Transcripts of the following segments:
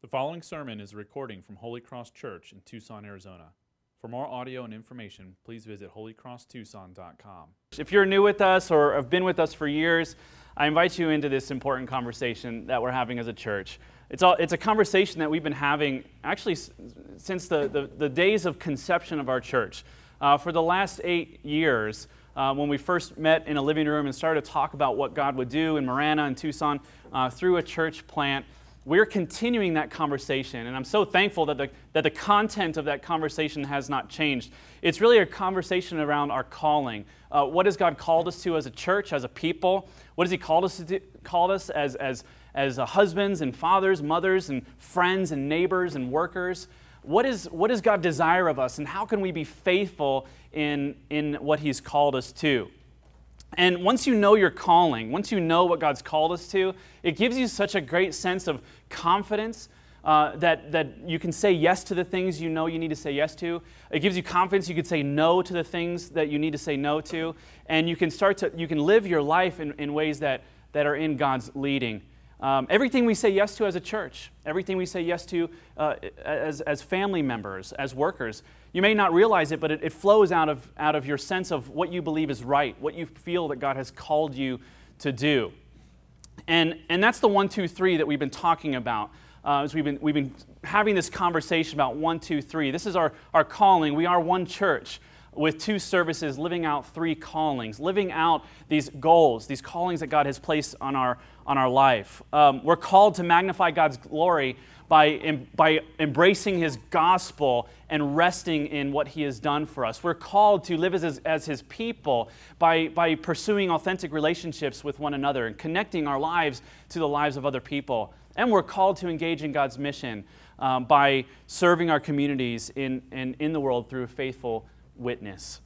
The following sermon is a recording from Holy Cross Church in Tucson, Arizona. For more audio and information, please visit holycrosstucson.com. If you're new with us or have been with us for years, I invite you into this important conversation that we're having as a church. It's, all, it's a conversation that we've been having actually since the, the, the days of conception of our church. Uh, for the last eight years, uh, when we first met in a living room and started to talk about what God would do in Marana and Tucson uh, through a church plant, we're continuing that conversation. And I'm so thankful that the, that the content of that conversation has not changed. It's really a conversation around our calling. Uh, what has God called us to as a church, as a people? What has He called us to do, called us as, as, as uh, husbands and fathers, mothers and friends and neighbors and workers? What, is, what does God desire of us, and how can we be faithful in, in what He's called us to? And once you know your calling, once you know what God's called us to, it gives you such a great sense of confidence uh, that, that you can say yes to the things you know you need to say yes to. It gives you confidence you can say no to the things that you need to say no to. And you can start to, you can live your life in, in ways that, that are in God's leading. Um, everything we say yes to as a church, everything we say yes to uh, as, as family members, as workers, you may not realize it, but it, it, flows out of, out of your sense of what you believe is right, what you feel that God has called you to do. And, and that's the one, two, three that we've been talking about. Uh, as we've been, we've been having this conversation about one, two, three. This is our, our calling. We are one church with two services, living out three callings, living out these goals, these callings that God has placed on our, on our life. Um, we're called to magnify God's glory by, em, by embracing His gospel and resting in what He has done for us. We're called to live as, as His people by, by pursuing authentic relationships with one another and connecting our lives to the lives of other people. And we're called to engage in God's mission um, by serving our communities in, in, in the world through faithful witness.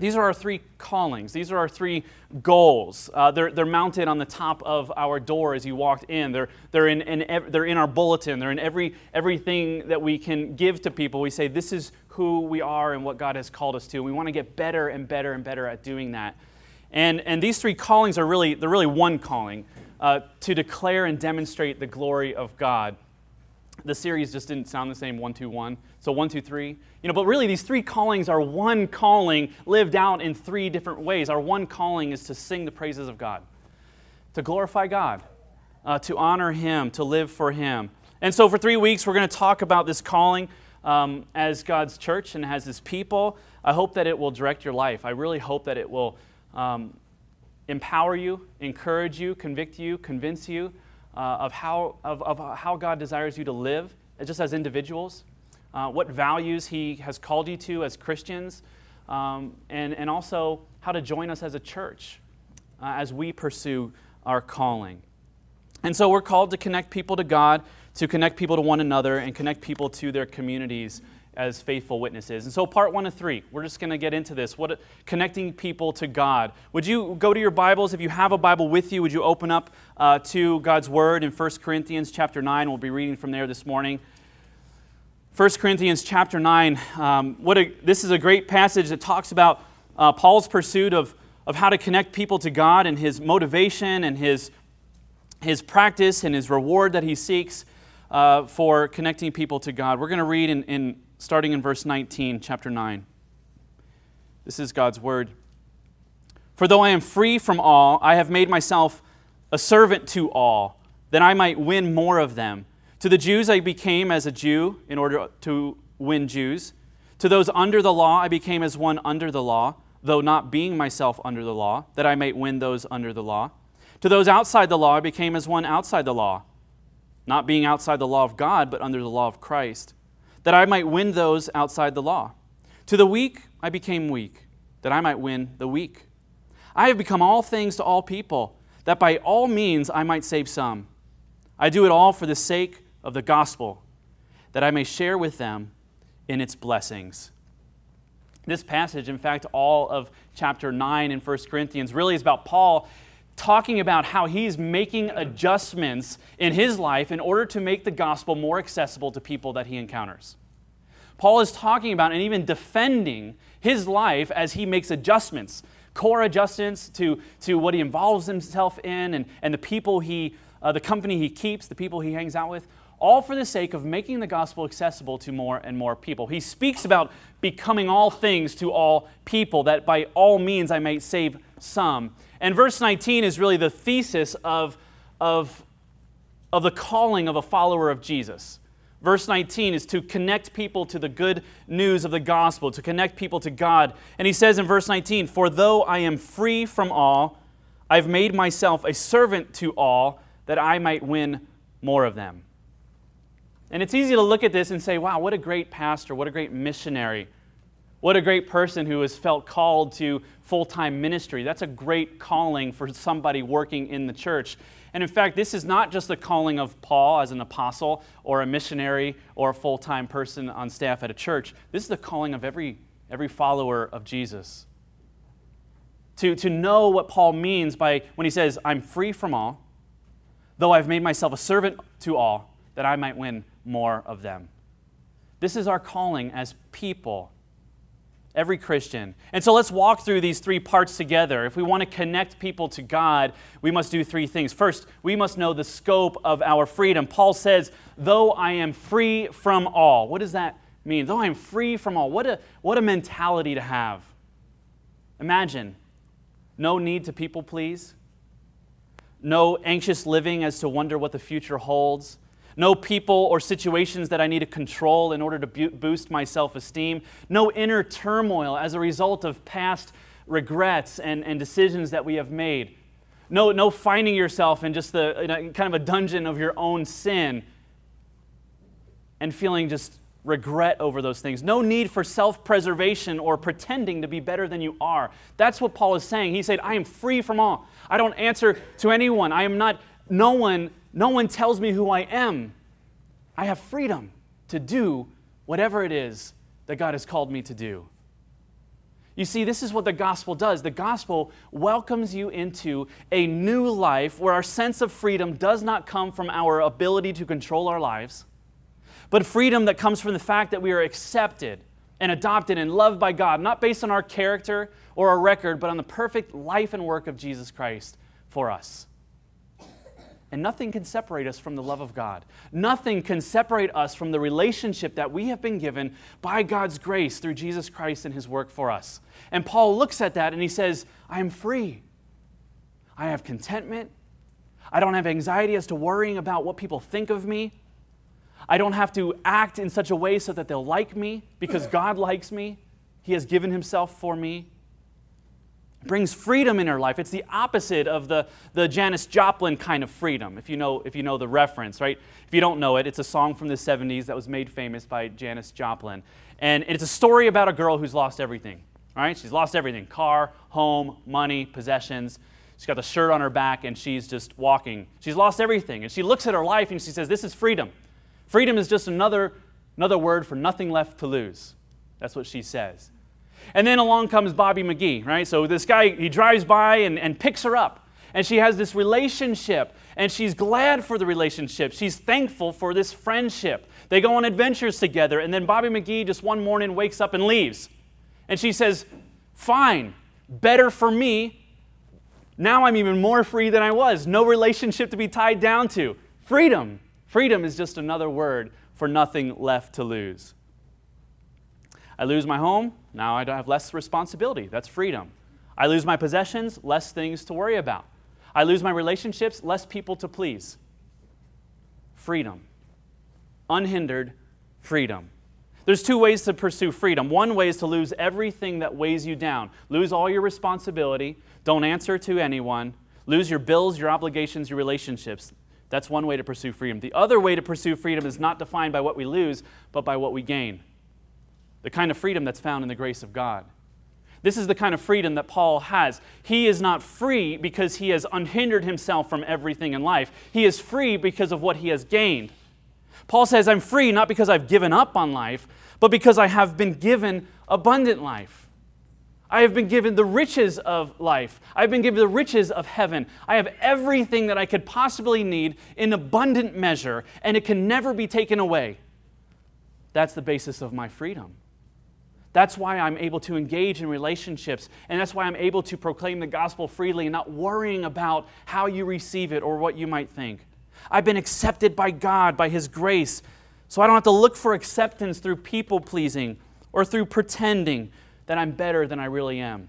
These are our three callings. These are our three goals. Uh, they're, they're mounted on the top of our door as you walked in. They're, they're, in, in, they're in our bulletin. They're in every, everything that we can give to people. We say, This is who we are and what God has called us to. We want to get better and better and better at doing that. And, and these three callings are really, they're really one calling uh, to declare and demonstrate the glory of God the series just didn't sound the same one two one. So one two three. You know but really these three callings are one calling lived out in three different ways. Our one calling is to sing the praises of god to glorify god uh, to honor him to live for him. And so for three weeks we're going to talk about this calling um, as god's church and as his people. I hope that it will direct your life. I really hope that it will um, empower you encourage you convict you convince you uh, of, how, of, of how God desires you to live just as individuals, uh, what values He has called you to as Christians, um, and, and also how to join us as a church uh, as we pursue our calling. And so we're called to connect people to God, to connect people to one another, and connect people to their communities as faithful witnesses. And so, part one of three, we're just going to get into this. What connecting people to God? Would you go to your Bibles if you have a Bible with you? Would you open up uh, to God's Word in 1 Corinthians chapter nine? We'll be reading from there this morning. 1 Corinthians chapter 9. Um, what a, this is a great passage that talks about uh, Paul's pursuit of, of how to connect people to God and his motivation and his, his practice and his reward that he seeks uh, for connecting people to God. We're going to read in, in starting in verse 19, chapter 9. This is God's word. For though I am free from all, I have made myself a servant to all, that I might win more of them. To the Jews I became as a Jew in order to win Jews. To those under the law I became as one under the law, though not being myself under the law, that I might win those under the law. To those outside the law I became as one outside the law, not being outside the law of God, but under the law of Christ that I might win those outside the law. To the weak I became weak, that I might win the weak. I have become all things to all people, that by all means I might save some. I do it all for the sake of the gospel, that I may share with them in its blessings. This passage, in fact, all of chapter 9 in 1 Corinthians, really is about Paul talking about how he's making adjustments in his life in order to make the gospel more accessible to people that he encounters. Paul is talking about and even defending his life as he makes adjustments, core adjustments to, to what he involves himself in and, and the people he, uh, the company he keeps, the people he hangs out with. all for the sake of making the gospel accessible to more and more people. He speaks about becoming all things to all people, that by all means I might save some. And verse 19 is really the thesis of, of, of the calling of a follower of Jesus. Verse 19 is to connect people to the good news of the gospel, to connect people to God. And he says in verse 19, For though I am free from all, I've made myself a servant to all, that I might win more of them. And it's easy to look at this and say, wow, what a great pastor, what a great missionary, what a great person who has felt called to full time ministry. That's a great calling for somebody working in the church. And in fact, this is not just the calling of Paul as an apostle or a missionary or a full time person on staff at a church. This is the calling of every, every follower of Jesus. To, to know what Paul means by when he says, I'm free from all, though I've made myself a servant to all, that I might win more of them. This is our calling as people, every Christian. And so let's walk through these three parts together. If we want to connect people to God, we must do three things. First, we must know the scope of our freedom. Paul says, Though I am free from all. What does that mean? Though I am free from all. What a, what a mentality to have. Imagine no need to people please, no anxious living as to wonder what the future holds no people or situations that I need to control in order to bu- boost my self esteem, no inner turmoil as a result of past regrets and, and decisions that we have made, no, no finding yourself in just the in a, kind of a dungeon of your own sin and feeling just regret over those things. No need for self preservation or pretending to be better than you are. That's what Paul is saying. He said, I am free from all. I don't answer to anyone. I am not, no one no one tells me who I am. I have freedom to do whatever it is that God has called me to do. You see, this is what the gospel does. The gospel welcomes you into a new life where our sense of freedom does not come from our ability to control our lives, but freedom that comes from the fact that we are accepted and adopted and loved by God, not based on our character or our record, but on the perfect life and work of Jesus Christ for us. And nothing can separate us from the love of God. Nothing can separate us from the relationship that we have been given by God's grace through Jesus Christ and his work for us. And Paul looks at that and he says, I am free. I have contentment. I don't have anxiety as to worrying about what people think of me. I don't have to act in such a way so that they'll like me because God likes me. He has given himself for me brings freedom in her life. It's the opposite of the, the Janis Joplin kind of freedom, if you, know, if you know the reference, right? If you don't know it, it's a song from the 70s that was made famous by Janis Joplin. And it's a story about a girl who's lost everything, right? She's lost everything car, home, money, possessions. She's got the shirt on her back and she's just walking. She's lost everything. And she looks at her life and she says, This is freedom. Freedom is just another, another word for nothing left to lose. That's what she says. And then along comes Bobby McGee, right? So this guy, he drives by and, and picks her up. And she has this relationship, and she's glad for the relationship. She's thankful for this friendship. They go on adventures together, and then Bobby McGee just one morning wakes up and leaves. And she says, Fine, better for me. Now I'm even more free than I was. No relationship to be tied down to. Freedom. Freedom is just another word for nothing left to lose. I lose my home, now I have less responsibility. That's freedom. I lose my possessions, less things to worry about. I lose my relationships, less people to please. Freedom. Unhindered freedom. There's two ways to pursue freedom. One way is to lose everything that weighs you down. Lose all your responsibility. Don't answer to anyone. Lose your bills, your obligations, your relationships. That's one way to pursue freedom. The other way to pursue freedom is not defined by what we lose, but by what we gain the kind of freedom that's found in the grace of God. This is the kind of freedom that Paul has. He is not free because he has unhindered himself from everything in life. He is free because of what he has gained. Paul says, I'm free not because I've given up on life, but because I have been given abundant life. I have been given the riches of life. I've been given the riches of heaven. I have everything that I could possibly need in abundant measure, and it can never be taken away. That's the basis of my freedom. That's why I'm able to engage in relationships, and that's why I'm able to proclaim the gospel freely and not worrying about how you receive it or what you might think. I've been accepted by God, by His grace. So I don't have to look for acceptance through people pleasing or through pretending that I'm better than I really am.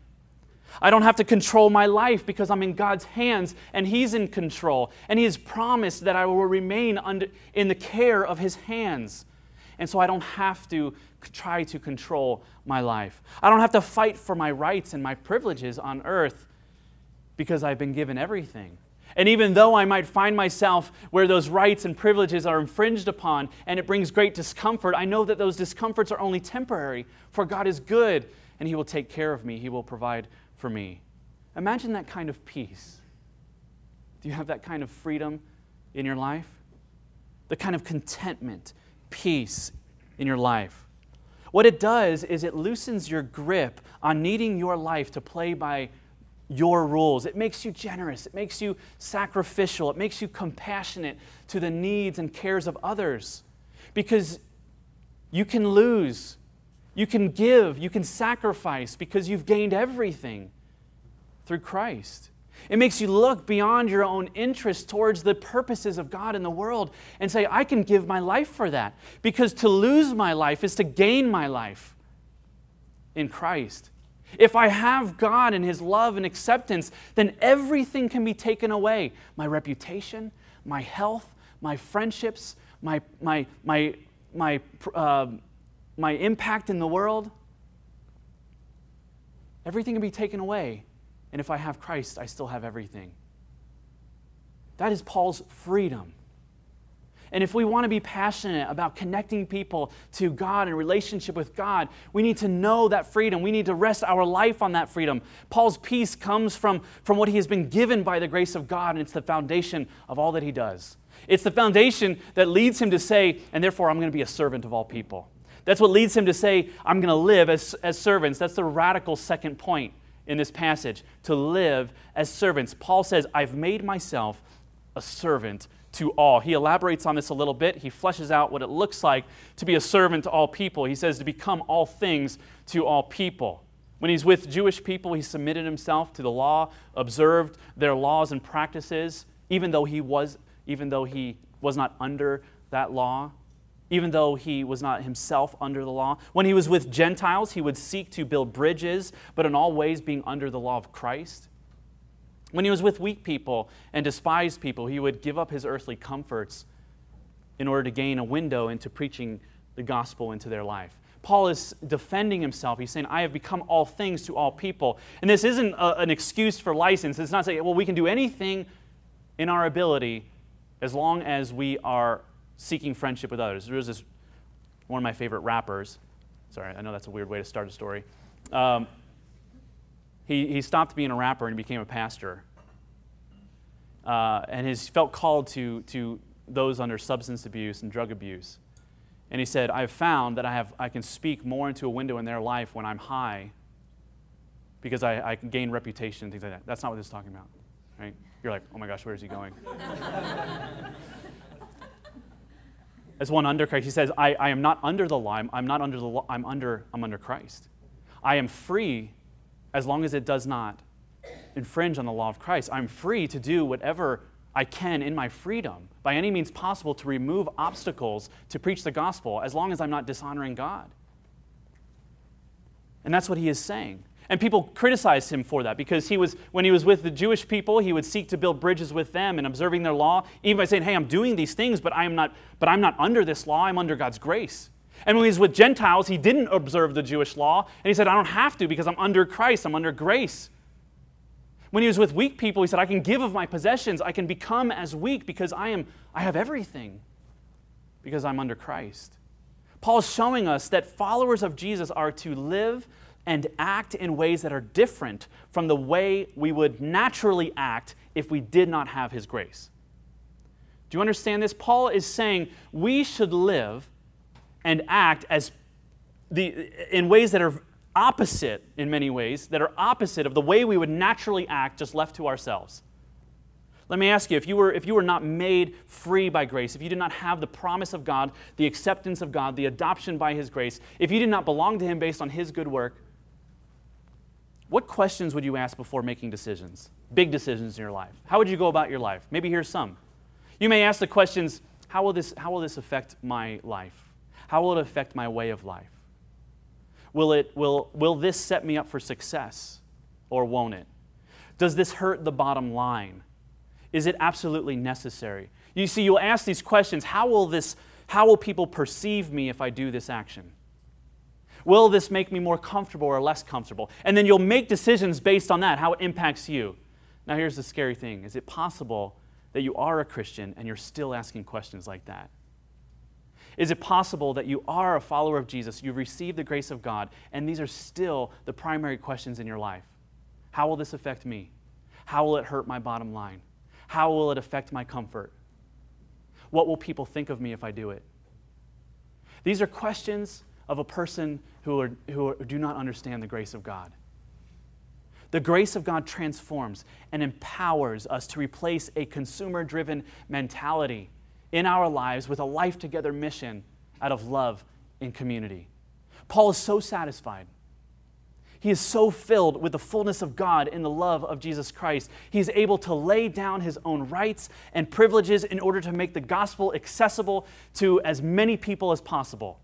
I don't have to control my life because I'm in God's hands and He's in control. And He has promised that I will remain under, in the care of His hands. And so I don't have to try to control my life. I don't have to fight for my rights and my privileges on earth because I've been given everything. And even though I might find myself where those rights and privileges are infringed upon and it brings great discomfort, I know that those discomforts are only temporary, for God is good and He will take care of me. He will provide for me. Imagine that kind of peace. Do you have that kind of freedom in your life? The kind of contentment, peace in your life. What it does is it loosens your grip on needing your life to play by your rules. It makes you generous. It makes you sacrificial. It makes you compassionate to the needs and cares of others. Because you can lose, you can give, you can sacrifice because you've gained everything through Christ. It makes you look beyond your own interest towards the purposes of God in the world and say, I can give my life for that. Because to lose my life is to gain my life in Christ. If I have God and His love and acceptance, then everything can be taken away my reputation, my health, my friendships, my, my, my, my, uh, my impact in the world. Everything can be taken away. And if I have Christ, I still have everything. That is Paul's freedom. And if we want to be passionate about connecting people to God and relationship with God, we need to know that freedom. We need to rest our life on that freedom. Paul's peace comes from, from what he has been given by the grace of God, and it's the foundation of all that he does. It's the foundation that leads him to say, and therefore I'm going to be a servant of all people. That's what leads him to say, I'm going to live as, as servants. That's the radical second point in this passage to live as servants. Paul says, I've made myself a servant to all. He elaborates on this a little bit. He fleshes out what it looks like to be a servant to all people. He says to become all things to all people. When he's with Jewish people, he submitted himself to the law, observed their laws and practices, even though he was, even though he was not under that law, even though he was not himself under the law. When he was with Gentiles, he would seek to build bridges, but in all ways being under the law of Christ. When he was with weak people and despised people, he would give up his earthly comforts in order to gain a window into preaching the gospel into their life. Paul is defending himself. He's saying, I have become all things to all people. And this isn't a, an excuse for license. It's not saying, well, we can do anything in our ability as long as we are seeking friendship with others. There was this, one of my favorite rappers. Sorry, I know that's a weird way to start a story. Um, he, he stopped being a rapper and became a pastor. Uh, and he felt called to, to those under substance abuse and drug abuse. And he said, I've found that I, have, I can speak more into a window in their life when I'm high because I, I gain reputation and things like that. That's not what this is talking about, right? You're like, oh my gosh, where is he going? As one under Christ, he says, I, I am not under the law. I'm, I'm not under the law. I'm under, I'm under Christ. I am free as long as it does not infringe on the law of Christ. I'm free to do whatever I can in my freedom, by any means possible, to remove obstacles to preach the gospel, as long as I'm not dishonoring God. And that's what he is saying. And people criticized him for that because he was, when he was with the Jewish people, he would seek to build bridges with them and observing their law, even by saying, Hey, I'm doing these things, but I am not, but I'm not under this law, I'm under God's grace. And when he was with Gentiles, he didn't observe the Jewish law. And he said, I don't have to because I'm under Christ, I'm under grace. When he was with weak people, he said, I can give of my possessions. I can become as weak because I am I have everything because I'm under Christ. Paul is showing us that followers of Jesus are to live and act in ways that are different from the way we would naturally act if we did not have his grace. Do you understand this? Paul is saying we should live and act as the, in ways that are opposite, in many ways, that are opposite of the way we would naturally act just left to ourselves. Let me ask you if you, were, if you were not made free by grace, if you did not have the promise of God, the acceptance of God, the adoption by His grace, if you did not belong to Him based on His good work, what questions would you ask before making decisions? Big decisions in your life. How would you go about your life? Maybe here's some. You may ask the questions how will this, how will this affect my life? How will it affect my way of life? Will, it, will, will this set me up for success or won't it? Does this hurt the bottom line? Is it absolutely necessary? You see, you'll ask these questions how will, this, how will people perceive me if I do this action? Will this make me more comfortable or less comfortable? And then you'll make decisions based on that, how it impacts you. Now, here's the scary thing is it possible that you are a Christian and you're still asking questions like that? Is it possible that you are a follower of Jesus, you've received the grace of God, and these are still the primary questions in your life? How will this affect me? How will it hurt my bottom line? How will it affect my comfort? What will people think of me if I do it? These are questions of a person who, are, who do not understand the grace of God. The grace of God transforms and empowers us to replace a consumer driven mentality in our lives with a life together mission out of love in community. Paul is so satisfied. He is so filled with the fullness of God in the love of Jesus Christ. He is able to lay down his own rights and privileges in order to make the gospel accessible to as many people as possible.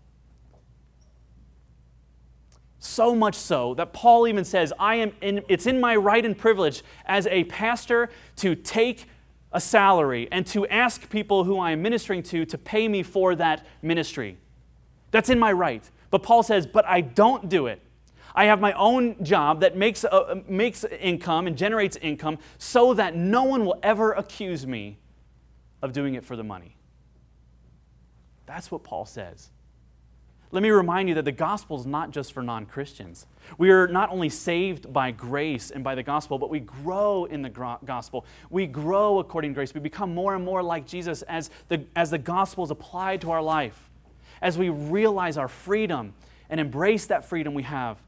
So much so that Paul even says, I am in, it's in my right and privilege as a pastor to take a salary and to ask people who I am ministering to to pay me for that ministry. That's in my right. But Paul says, but I don't do it. I have my own job that makes, uh, makes income and generates income so that no one will ever accuse me of doing it for the money. That's what Paul says. Let me remind you that the gospel is not just for non Christians. We are not only saved by grace and by the gospel, but we grow in the gospel. We grow according to grace. We become more and more like Jesus as the, as the gospel is applied to our life, as we realize our freedom and embrace that freedom we have.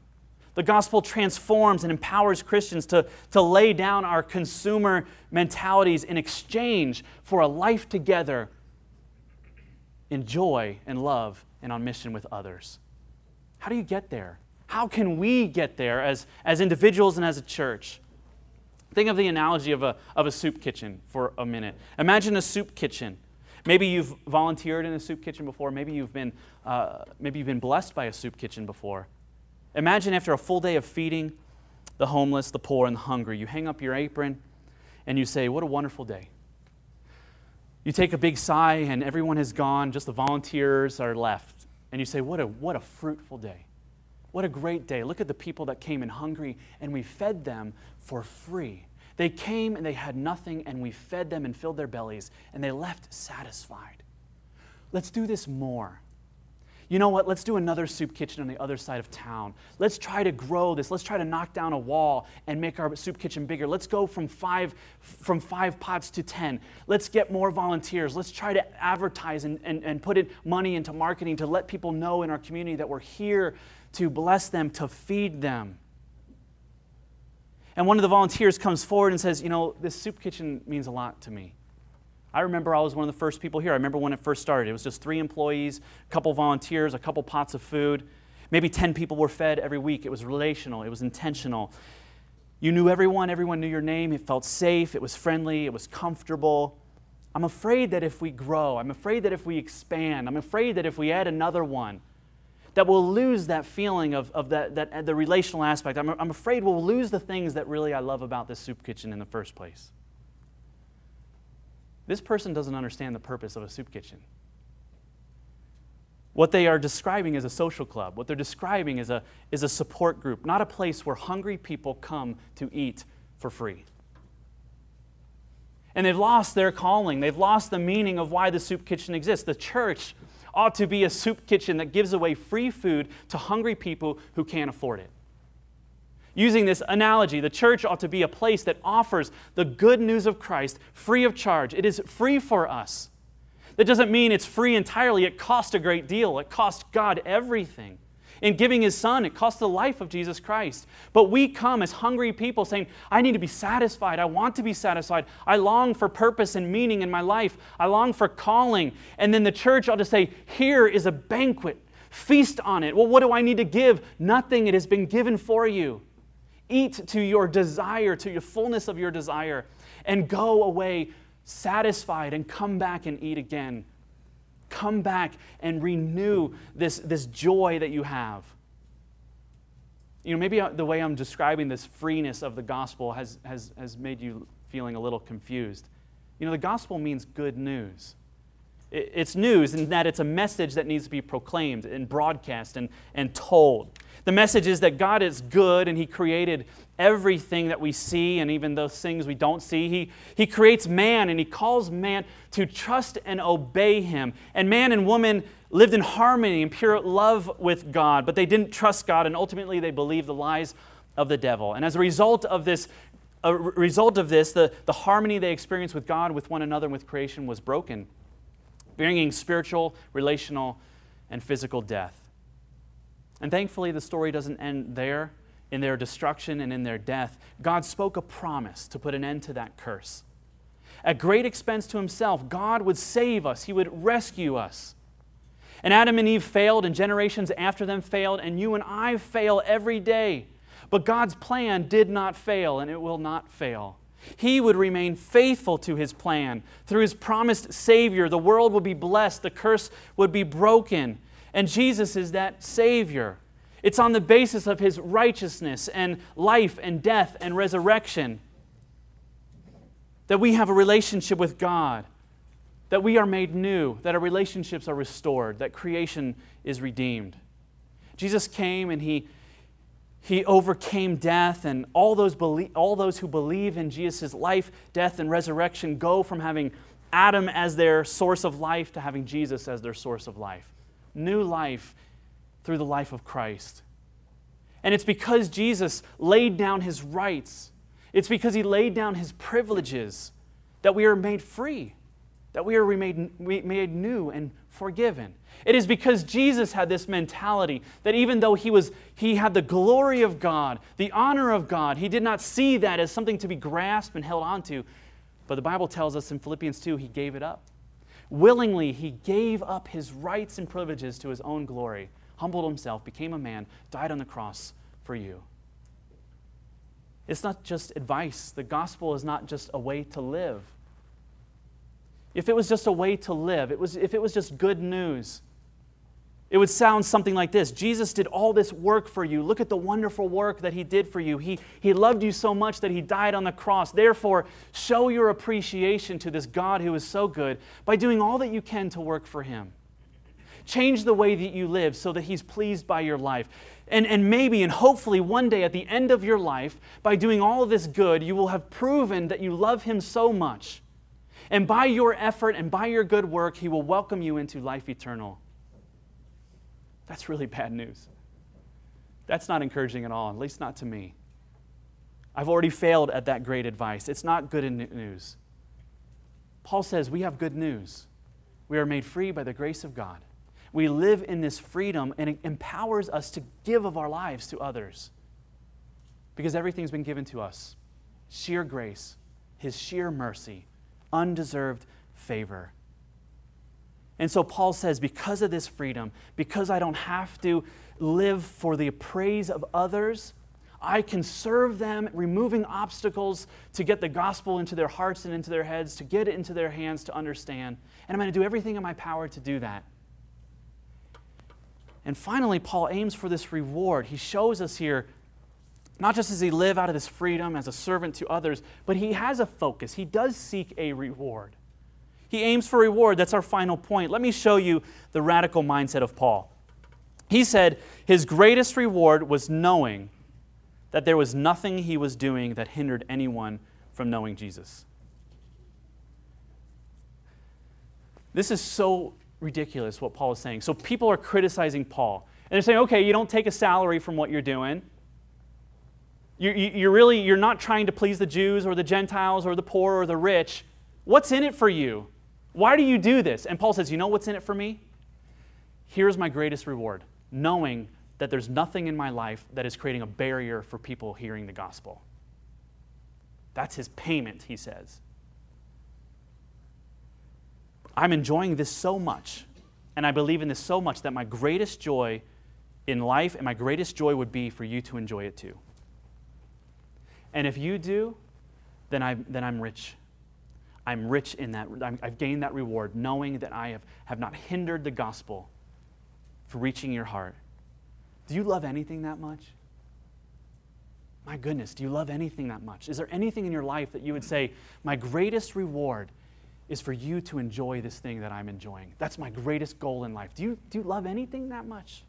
The gospel transforms and empowers Christians to, to lay down our consumer mentalities in exchange for a life together in joy and love and on mission with others. How do you get there? How can we get there as, as individuals and as a church? Think of the analogy of a, of a soup kitchen for a minute. Imagine a soup kitchen. Maybe you've volunteered in a soup kitchen before. Maybe you've been, uh, maybe you've been blessed by a soup kitchen before. Imagine after a full day of feeding the homeless, the poor, and the hungry, you hang up your apron and you say, What a wonderful day. You take a big sigh, and everyone has gone, just the volunteers are left. And you say, What a, what a fruitful day. What a great day. Look at the people that came in hungry, and we fed them for free. They came and they had nothing, and we fed them and filled their bellies, and they left satisfied. Let's do this more you know what, let's do another soup kitchen on the other side of town. Let's try to grow this. Let's try to knock down a wall and make our soup kitchen bigger. Let's go from five, from five pots to 10. Let's get more volunteers. Let's try to advertise and, and, and put in money into marketing to let people know in our community that we're here to bless them, to feed them. And one of the volunteers comes forward and says, You know, this soup kitchen means a lot to me. I remember I was one of the first people here. I remember when it first started. It was just three employees, a couple volunteers, a couple pots of food. Maybe 10 people were fed every week. It was relational, it was intentional. You knew everyone, everyone knew your name. It felt safe, it was friendly, it was comfortable. I'm afraid that if we grow, I'm afraid that if we expand, I'm afraid that if we add another one, that we'll lose that feeling of, of that, that, the relational aspect. I'm, I'm afraid we'll lose the things that really I love about this soup kitchen in the first place. This person doesn't understand the purpose of a soup kitchen. What they are describing is a social club. What they're describing is a, is a support group, not a place where hungry people come to eat for free. And they've lost their calling. They've lost the meaning of why the soup kitchen exists. The church ought to be a soup kitchen that gives away free food to hungry people who can't afford it. Using this analogy, the church ought to be a place that offers the good news of Christ free of charge. It is free for us. That doesn't mean it's free entirely, it cost a great deal. It cost God everything. In giving his son, it cost the life of Jesus Christ. But we come as hungry people saying, I need to be satisfied. I want to be satisfied. I long for purpose and meaning in my life. I long for calling. And then the church ought to say, Here is a banquet. Feast on it. Well, what do I need to give? Nothing. It has been given for you. Eat to your desire, to your fullness of your desire, and go away satisfied and come back and eat again. Come back and renew this, this joy that you have. You know, maybe uh, the way I'm describing this freeness of the gospel has, has, has made you feeling a little confused. You know, the gospel means good news. It's news in that it's a message that needs to be proclaimed and broadcast and, and told. The message is that God is good and He created everything that we see and even those things we don't see. He, he creates man and He calls man to trust and obey Him. And man and woman lived in harmony and pure love with God, but they didn't trust God and ultimately they believed the lies of the devil. And as a result of this, a result of this, the, the harmony they experienced with God, with one another, and with creation was broken bringing spiritual, relational, and physical death. And thankfully, the story doesn't end there in their destruction and in their death. God spoke a promise to put an end to that curse. At great expense to himself, God would save us, he would rescue us. And Adam and Eve failed, and generations after them failed, and you and I fail every day. But God's plan did not fail, and it will not fail. He would remain faithful to his plan. Through his promised Savior, the world would be blessed, the curse would be broken. And Jesus is that Savior. It's on the basis of his righteousness and life and death and resurrection that we have a relationship with God, that we are made new, that our relationships are restored, that creation is redeemed. Jesus came and he he overcame death, and all those, belie- all those who believe in Jesus' life, death, and resurrection go from having Adam as their source of life to having Jesus as their source of life. New life through the life of Christ. And it's because Jesus laid down his rights, it's because he laid down his privileges that we are made free, that we are made, made new and forgiven. It is because Jesus had this mentality that even though he was he had the glory of God, the honor of God, he did not see that as something to be grasped and held onto. But the Bible tells us in Philippians 2 he gave it up. Willingly he gave up his rights and privileges to his own glory, humbled himself, became a man, died on the cross for you. It's not just advice. The gospel is not just a way to live. If it was just a way to live, it was, if it was just good news, it would sound something like this Jesus did all this work for you. Look at the wonderful work that He did for you. He, he loved you so much that He died on the cross. Therefore, show your appreciation to this God who is so good by doing all that you can to work for Him. Change the way that you live so that He's pleased by your life. And, and maybe and hopefully one day at the end of your life, by doing all this good, you will have proven that you love Him so much. And by your effort and by your good work, He will welcome you into life eternal. That's really bad news. That's not encouraging at all, at least not to me. I've already failed at that great advice. It's not good news. Paul says we have good news. We are made free by the grace of God. We live in this freedom, and it empowers us to give of our lives to others because everything's been given to us sheer grace, His sheer mercy, undeserved favor. And so Paul says, because of this freedom, because I don't have to live for the praise of others, I can serve them, removing obstacles to get the gospel into their hearts and into their heads, to get it into their hands to understand. And I'm going to do everything in my power to do that. And finally, Paul aims for this reward. He shows us here, not just does he live out of this freedom as a servant to others, but he has a focus. He does seek a reward. He aims for reward. That's our final point. Let me show you the radical mindset of Paul. He said his greatest reward was knowing that there was nothing he was doing that hindered anyone from knowing Jesus. This is so ridiculous what Paul is saying. So people are criticizing Paul. And they're saying, okay, you don't take a salary from what you're doing. You're, you're really, you're not trying to please the Jews or the Gentiles or the poor or the rich. What's in it for you? Why do you do this? And Paul says, You know what's in it for me? Here's my greatest reward knowing that there's nothing in my life that is creating a barrier for people hearing the gospel. That's his payment, he says. I'm enjoying this so much, and I believe in this so much that my greatest joy in life and my greatest joy would be for you to enjoy it too. And if you do, then, I, then I'm rich I'm rich in that. i have gained that reward, knowing that I have, have not hindered the gospel for reaching your heart. Do you love anything that much? My goodness, do you love anything that much? Is there anything in your life that you would say, my greatest reward is for you to enjoy this thing that I'm enjoying? That's my greatest goal in life. Do you, do you love anything that much?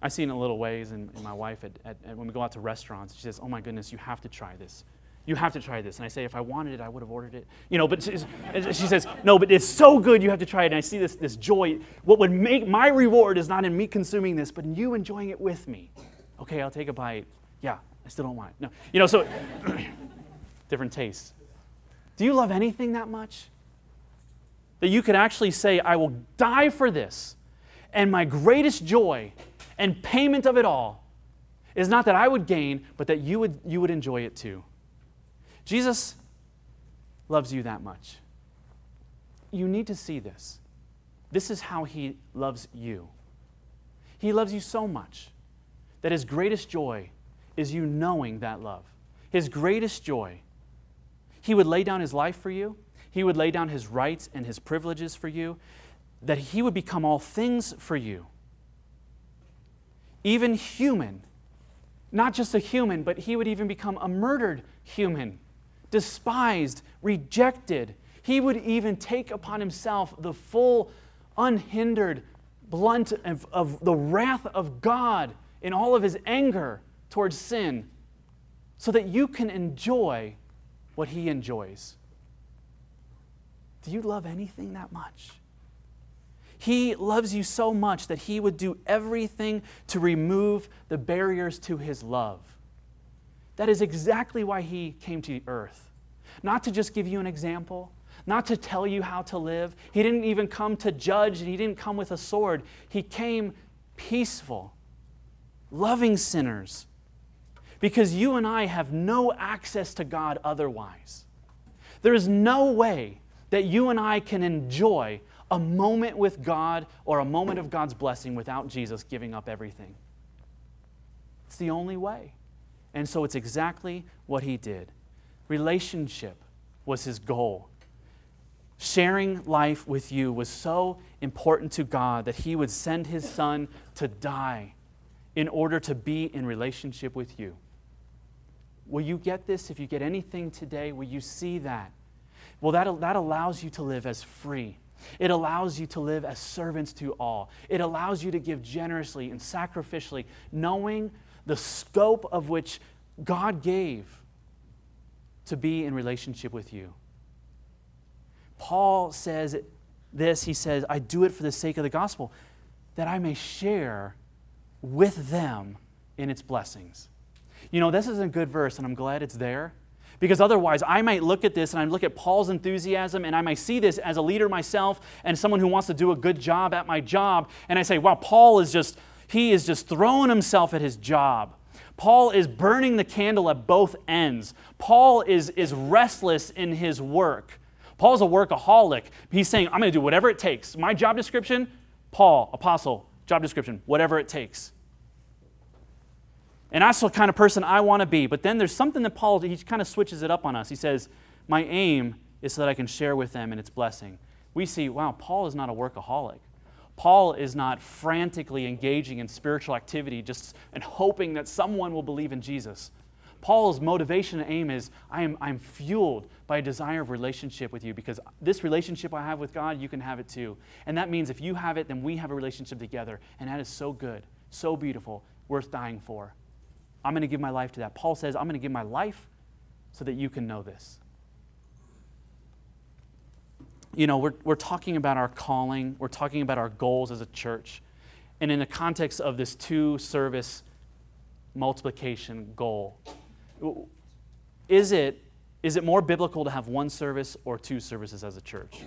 I see it in little ways in, my wife at, at, at, when we go out to restaurants. She says, Oh my goodness, you have to try this. You have to try this. And I say, If I wanted it, I would have ordered it. You know, but she, she says, No, but it's so good, you have to try it. And I see this, this joy. What would make my reward is not in me consuming this, but in you enjoying it with me. Okay, I'll take a bite. Yeah, I still don't want it. No. You know, so different tastes. Do you love anything that much? That you could actually say, I will die for this. And my greatest joy and payment of it all is not that I would gain, but that you would, you would enjoy it too. Jesus loves you that much. You need to see this. This is how he loves you. He loves you so much that his greatest joy is you knowing that love. His greatest joy. He would lay down his life for you, he would lay down his rights and his privileges for you, that he would become all things for you even human. Not just a human, but he would even become a murdered human, despised, rejected. He would even take upon himself the full, unhindered blunt of, of the wrath of God in all of his anger towards sin so that you can enjoy what he enjoys. Do you love anything that much? He loves you so much that he would do everything to remove the barriers to his love. That is exactly why he came to the earth. Not to just give you an example, not to tell you how to live. He didn't even come to judge, and he didn't come with a sword. He came peaceful, loving sinners, because you and I have no access to God otherwise. There is no way that you and I can enjoy a moment with God or a moment of God's blessing without Jesus giving up everything. It's the only way. And so it's exactly what he did. Relationship was his goal. Sharing life with you was so important to God that he would send his son to die in order to be in relationship with you. Will you get this? If you get anything today, will you see that? Well, that, that allows you to live as free it allows you to live as servants to all. It allows you to give generously and sacrificially, knowing the scope of which God gave to be in relationship with you. Paul says this he says, I do it for the sake of the gospel, that I may share with them in its blessings. You know, this is a good verse, and I'm glad it's there because otherwise, I might look at this and I look at Paul's enthusiasm and I might see this as a leader myself and someone who wants to do a good job at my job. And I say, wow, Paul is just, he is just throwing himself at his job. Paul is burning the candle at both ends. Paul is, is restless in his work. Paul's a workaholic. He's saying, I'm going to do whatever it takes. My job description, Paul, apostle, job description, whatever it takes. And that's the kind of person I want to be. But then there's something that Paul, he kind of switches it up on us. He says, My aim is so that I can share with them and its blessing. We see, wow, Paul is not a workaholic. Paul is not frantically engaging in spiritual activity just and hoping that someone will believe in Jesus. Paul's motivation and aim is I am I'm fueled by a desire of relationship with you because this relationship I have with God, you can have it too. And that means if you have it, then we have a relationship together. And that is so good, so beautiful, worth dying for. I'm going to give my life to that. Paul says, I'm going to give my life so that you can know this. You know, we're, we're talking about our calling, we're talking about our goals as a church. And in the context of this two service multiplication goal, is it, is it more biblical to have one service or two services as a church?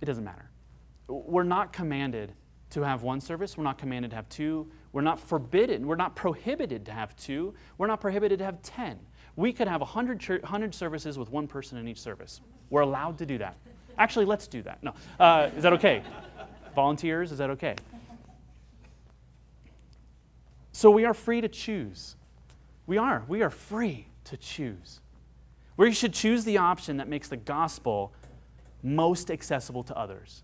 It doesn't matter. We're not commanded to have one service. We're not commanded to have two. We're not forbidden. We're not prohibited to have two. We're not prohibited to have 10. We could have 100, church, 100 services with one person in each service. We're allowed to do that. Actually, let's do that. No. Uh, is that okay? Volunteers, is that okay? So we are free to choose. We are. We are free to choose. We should choose the option that makes the gospel most accessible to others.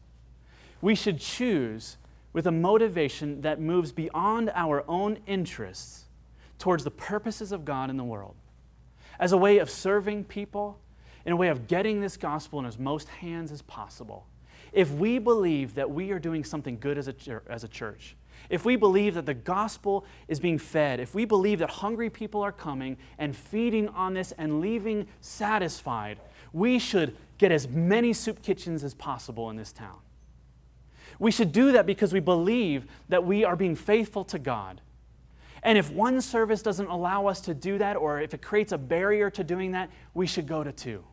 We should choose with a motivation that moves beyond our own interests towards the purposes of God in the world as a way of serving people, in a way of getting this gospel in as most hands as possible. If we believe that we are doing something good as a, as a church, if we believe that the gospel is being fed, if we believe that hungry people are coming and feeding on this and leaving satisfied, we should get as many soup kitchens as possible in this town. We should do that because we believe that we are being faithful to God and if one service doesn't allow us to do that, or if it creates a barrier to doing that, we should go to two.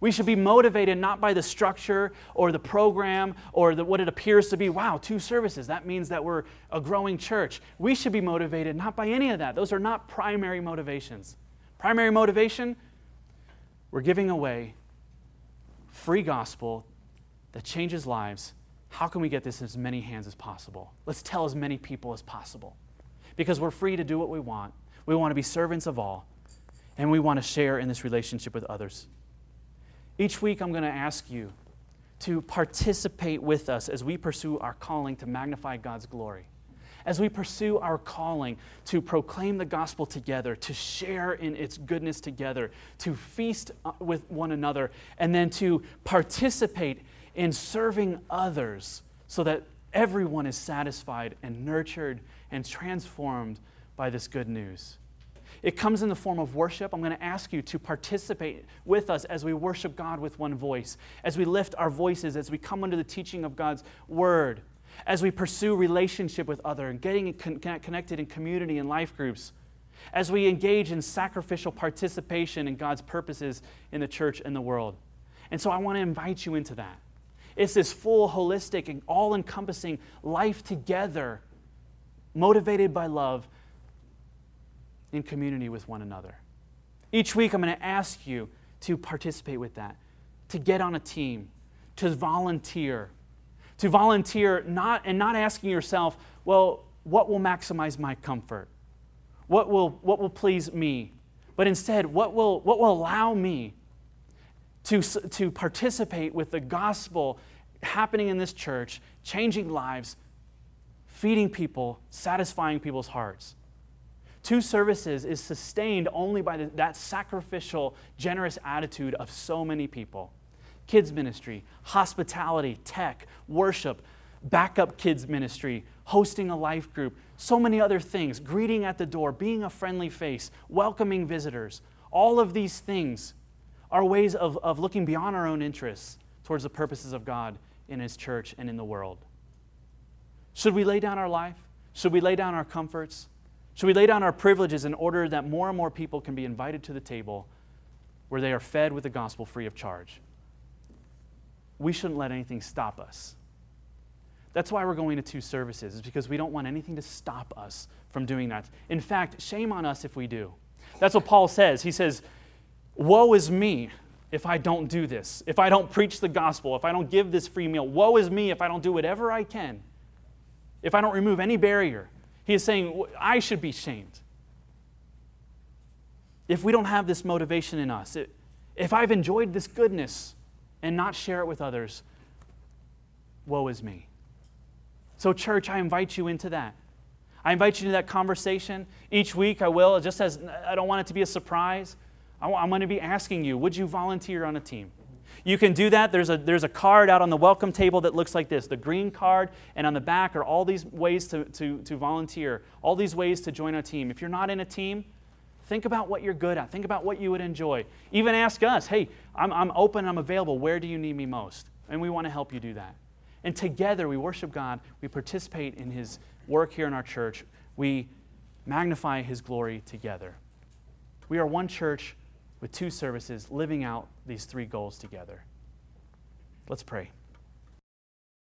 We should be motivated not by the structure or the program or the, what it appears to be. Wow, two services. That means that we're a growing church. We should be motivated not by any of that. Those are not primary motivations. Primary motivation, we're giving away free gospel that changes lives. How can we get this in as many hands as possible? Let's tell as many people as possible because we're free to do what we want. We want to be servants of all, and we want to share in this relationship with others. Each week, I'm going to ask you to participate with us as we pursue our calling to magnify God's glory. As we pursue our calling to proclaim the gospel together, to share in its goodness together, to feast uh, with one another, and then to participate in serving others so that everyone is satisfied and nurtured and transformed by this good news. It comes in the form of worship. I'm going to ask you to participate with us as we worship God with one voice, as we lift our voices, as we come under the teaching of God's word, as we pursue relationship with other and getting connected in community and life groups, as we engage in sacrificial participation in God's purposes in the church and the world. And so I want to invite you into that. It's this full, holistic, and all encompassing life together motivated by love in community with one another. Each week, I'm going to ask you to participate with that, to get on a team, to volunteer, to volunteer not, and not asking yourself, well, what will maximize my comfort? What will, what will please me? But instead, what will, what will allow me to, to participate with the gospel happening in this church, changing lives, feeding people, satisfying people's hearts. Two services is sustained only by that sacrificial, generous attitude of so many people. Kids ministry, hospitality, tech, worship, backup kids ministry, hosting a life group, so many other things, greeting at the door, being a friendly face, welcoming visitors. All of these things are ways of, of looking beyond our own interests towards the purposes of God in His church and in the world. Should we lay down our life? Should we lay down our comforts? Should we lay down our privileges in order that more and more people can be invited to the table where they are fed with the gospel free of charge? We shouldn't let anything stop us. That's why we're going to two services, is because we don't want anything to stop us from doing that. In fact, shame on us if we do. That's what Paul says. He says, Woe is me if I don't do this, if I don't preach the gospel, if I don't give this free meal. Woe is me if I don't do whatever I can if I don't remove any barrier. He is saying, I should be shamed. If we don't have this motivation in us, if I've enjoyed this goodness and not share it with others, woe is me. So, church, I invite you into that. I invite you to that conversation. Each week I will, just as I don't want it to be a surprise, I'm going to be asking you, would you volunteer on a team? You can do that. There's a, there's a card out on the welcome table that looks like this the green card, and on the back are all these ways to, to, to volunteer, all these ways to join a team. If you're not in a team, think about what you're good at, think about what you would enjoy. Even ask us, hey, I'm, I'm open, I'm available. Where do you need me most? And we want to help you do that. And together we worship God, we participate in His work here in our church, we magnify His glory together. We are one church with two services living out these three goals together. Let's pray.